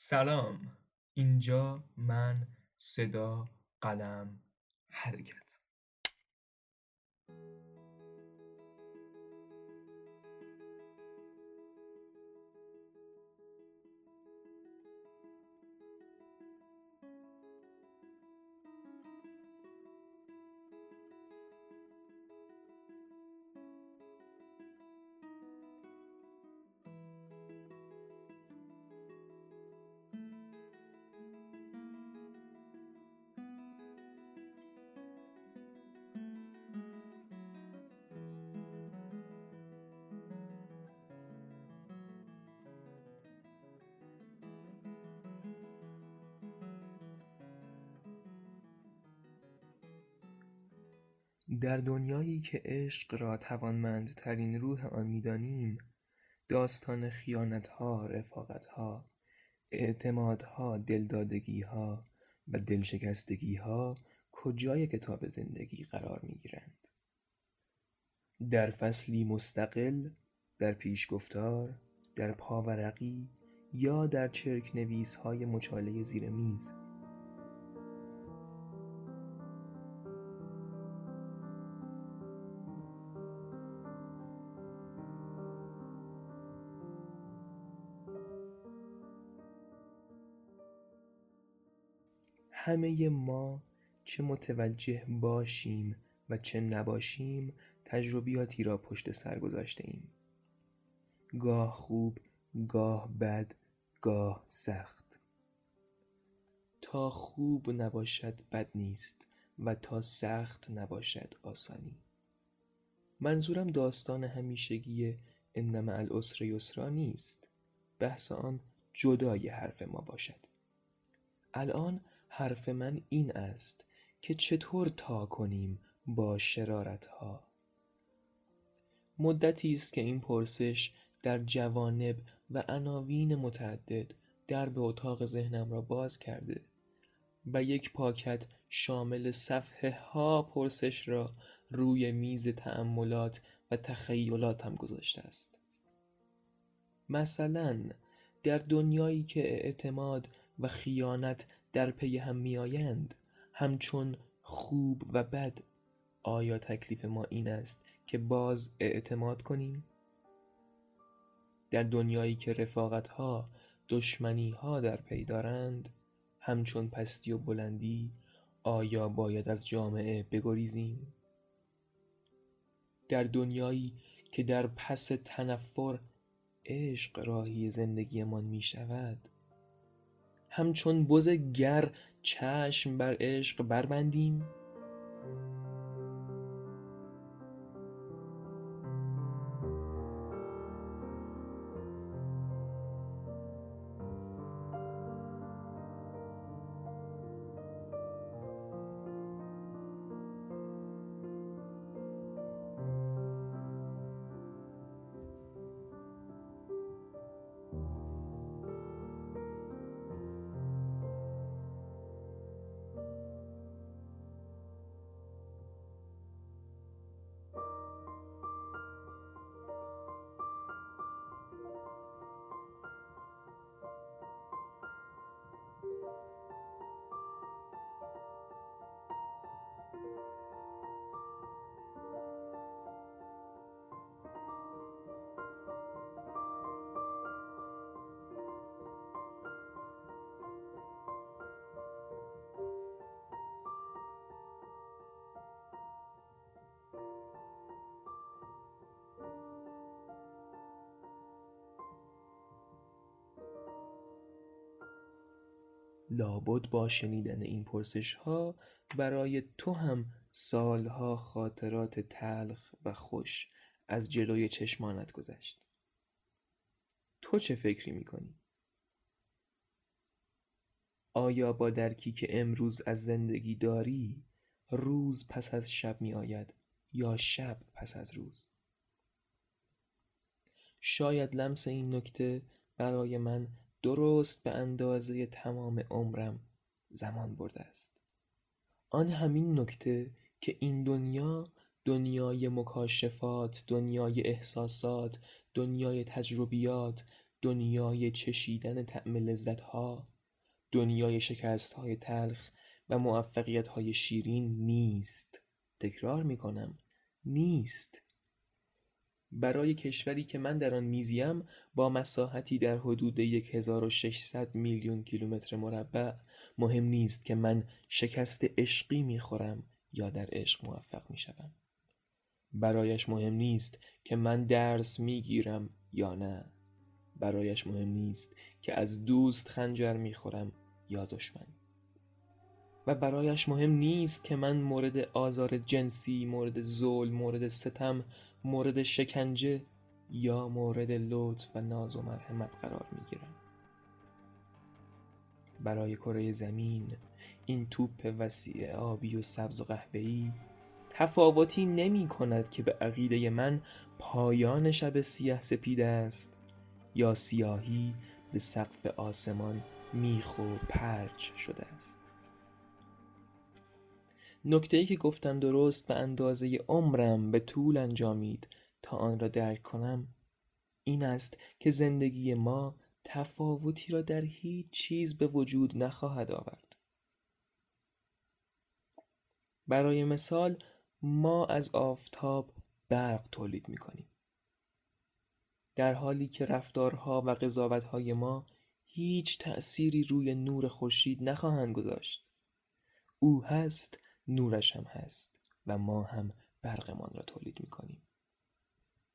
سلام. اینجا من صدا قلم حرکت. در دنیایی که عشق را توانمندترین روح آن می‌دانیم داستان خیانتها رفاقتها اعتمادها دلدادگیها و دلشکستگیها کجای کتاب زندگی قرار می‌گیرند؟ در فصلی مستقل در پیشگفتار در پاورقی یا در چرک نویسهای مچاله زیر میز همه ما چه متوجه باشیم و چه نباشیم تجربیاتی را پشت سر گذاشتهایم گاه خوب گاه بد گاه سخت. تا خوب نباشد بد نیست و تا سخت نباشد آسانی. منظورم داستان همیشگی ان مع العسر یسرا نیست. بحث آن جدای حرف ما باشد. الان حرف من این است که چطور تا کنیم با شرارتها. مدتی است که این پرسش در جوانب و عناوین متعدد درب اتاق ذهنم را باز کرده و یک پاکت شامل صفحهها پرسش را روی میز تأملات و تخیلاتم گذاشته است. مثلا در دنیایی که اعتماد و خیانت در پی هم میآیند همچون خوب و بد. آیا تکلیف ما این است که باز اعتماد کنیم؟ در دنیایی که رفاقتها دشمنیها در پی دارند همچون پستی و بلندی آیا باید از جامعه بگریزیم؟ در دنیایی که در پس تنفر عشق راهی زندگیمان می‌شود همچون بز گر چشم بر عشق بربندیم. لابد با شنیدن این پرسشها برای تو هم سالها خاطرات تلخ و خوش از جلوی چشمانت گذشت. تو چه فکری می‌کنی؟ آیا با درکی که امروز از زندگی داری روز پس از شب میآید یا شب پس از روز؟ شاید لمس این نکته برای من درست به اندازه تمام عمرم زمان برده است. آن همین نکته که این دنیا دنیای مکاشفات دنیای احساسات دنیای تجربیات دنیای چشیدن طعم لذتها دنیای شکست های تلخ و موفقیت های شیرین نیست. تکرار می کنم نیست. برای کشوری که من در آن میزیم با مساحتی در حدود 1600 میلیون کیلومتر مربع مهم نیست که من شکست عشقی می‌خورم یا در عشق موفق می‌شوم. برایش مهم نیست که من درس می‌گیرم یا نه. برایش مهم نیست که از دوست خنجر می‌خورم یا دشمن. و برایش مهم نیست که من مورد آزار جنسی، مورد ظلم، مورد ستم، مورد شکنجه یا مورد لطف و ناز و مرحمت قرار می‌گیرم برای کره زمین این توپ وسیع آبی و سبز و قهوه‌ای تفاوتی نمی کند که به عقیده من پایان شب سیاه سپید است یا سیاهی به سقف آسمان میخ و پرچ شده است. نکته ای که گفتم درست به اندازه عمرم به طول انجامید تا آن را درک کنم این است که زندگی ما تفاوتی را در هیچ چیز به وجود نخواهد آورد. برای مثال ما از آفتاب برق تولید می کنیم در حالی که رفتارها و قضاوتهای ما هیچ تأثیری روی نور خورشید نخواهند گذاشت. او هست نورش هم هست و ما هم برقمان را تولید می کنیم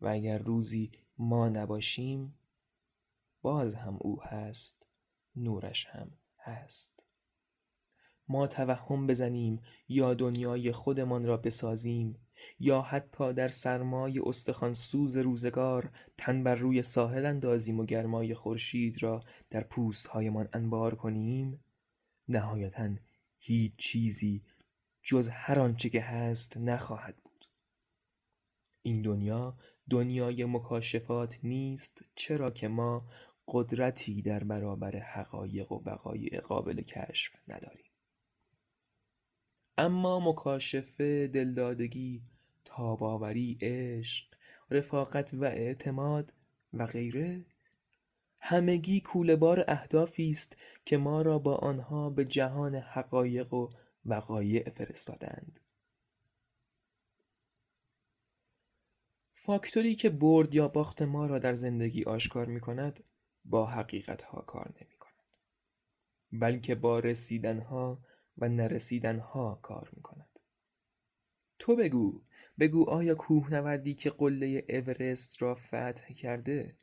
و اگر روزی ما نباشیم باز هم او هست نورش هم هست. ما توهم بزنیم یا دنیای خودمان را بسازیم یا حتی در سرمای استخوان سوز روزگار تن بر روی ساحل اندازیم و گرمای خورشید را در پوستهایمان انبار کنیم نهایتا هیچ چیزی جز هر آنچه که هست نخواهد بود. این دنیا دنیای مکاشفات نیست چرا که ما قدرتی در برابر حقایق و وقایع قابل کشف نداریم. اما مکاشفه دلدادگی تاباوری عشق رفاقت و اعتماد و غیره همگی بار اهدافی است که ما را با آنها به جهان حقایق و وقایع فرستادند. فاکتوری که برد یا باخت ما را در زندگی آشکار می کند با حقیقت ها کار نمی کند بلکه با رسیدن ها و نرسیدن ها کار می کند تو بگو بگو آیا کوهنوردی که قله اورست را فتح کرده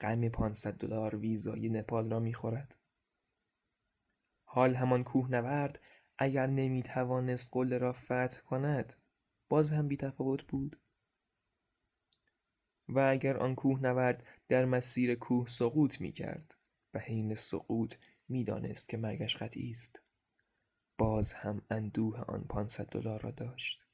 غم 500 دلار ویزای نپال را می‌خورد؟ حال همان کوهنورد اگر نمی‌توانست قله را فتح کند باز هم بیتفاوت بود. و اگر آن کوهنورد در مسیر کوه سقوط می‌کرد و حین سقوط می‌دانست که مرگش قطعی است. باز هم اندوه آن 500 دلار را داشت.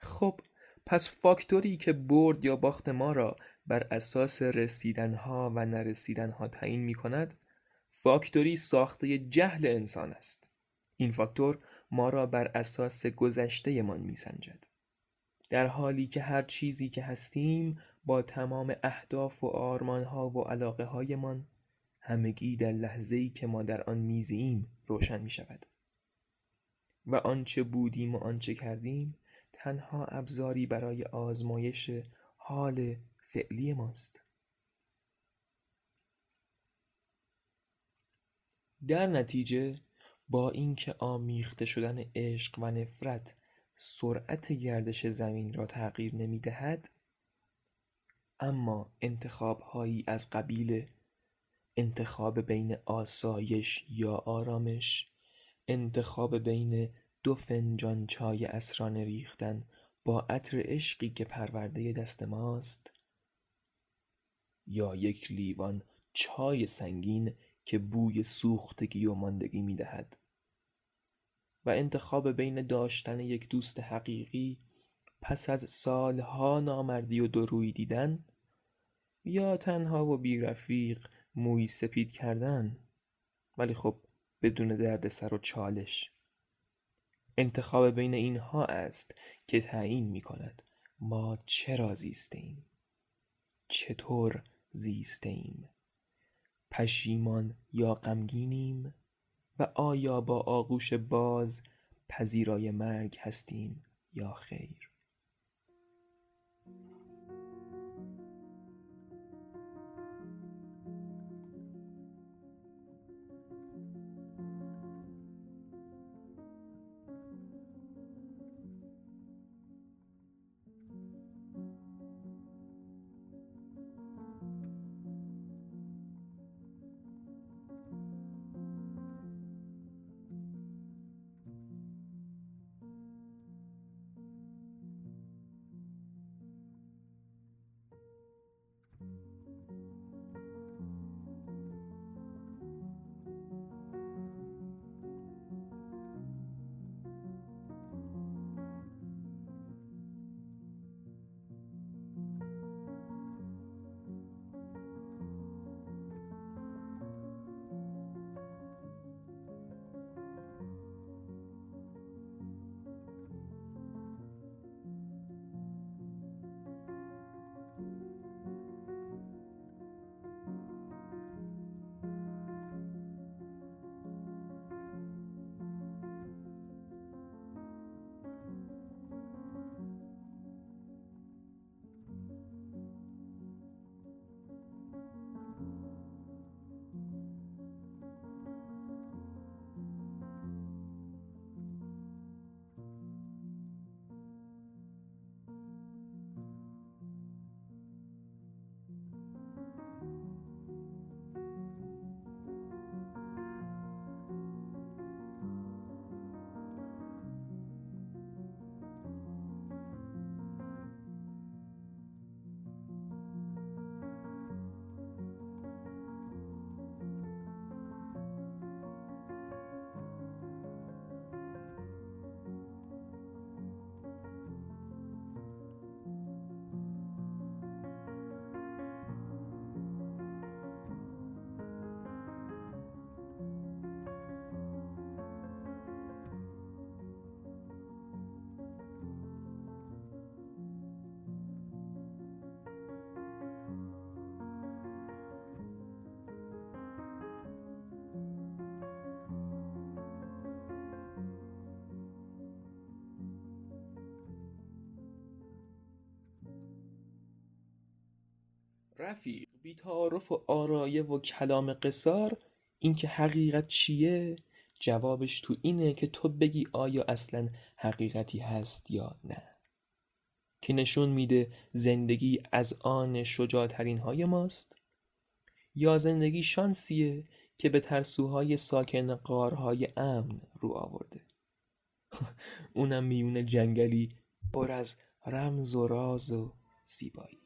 خب پس فاکتوری که برد یا باخت ما را بر اساس رسیدنها و نرسیدنها تعیین می کند فاکتوری ساخته جهل انسان است. این فاکتور ما را بر اساس گذشته من می سنجد. در حالی که هر چیزی که هستیم با تمام اهداف و آرمانها و علاقه هایمان همگی در لحظه ای که ما در آن میزیم روشن می شود و آنچه بودیم و آنچه کردیم تنها ابزاری برای آزمایش حال فعلی ماست. در نتیجه با اینکه آمیخته شدن عشق و نفرت سرعت گردش زمین را تغییر نمی دهد اما انتخاب هایی از قبیل انتخاب بین آسایش یا آرامش انتخاب بین دو فنجان چای اسرانه ریختن با عطر عشقی که پرورده دست ماست یا یک لیوان چای سنگین که بوی سوختگی و ماندگی می دهد و انتخاب بین داشتن یک دوست حقیقی پس از سالها نامردی و دروی دیدن یا تنها و بیرفیق موی سپید کردن ولی خب بدون دردسر و چالش. انتخاب بین اینها است که تعیین می کند ما چرا زیسته ایم چطور زیسته ایم پشیمان یا غمگینیم و آیا با آغوش باز پذیرای مرگ هستیم یا خیر؟ رفیق بی تعارف و آرایه و کلام قصار اینکه حقیقت چیه؟ جوابش تو اینه که تو بگی آیا اصلا حقیقتی هست یا نه. که نشون میده زندگی از آن شجاعترین های ماست. یا زندگی شانسیه که به ترسوهای ساکن قارهای امن رو آورده. اونم میونه جنگلی پر از رمز و راز و زیبایی.